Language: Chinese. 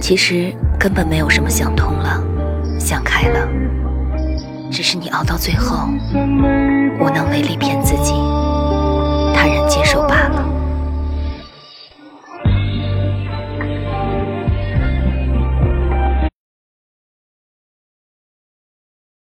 其实根本没有什么想通了，想开了，只是你熬到最后无能为力。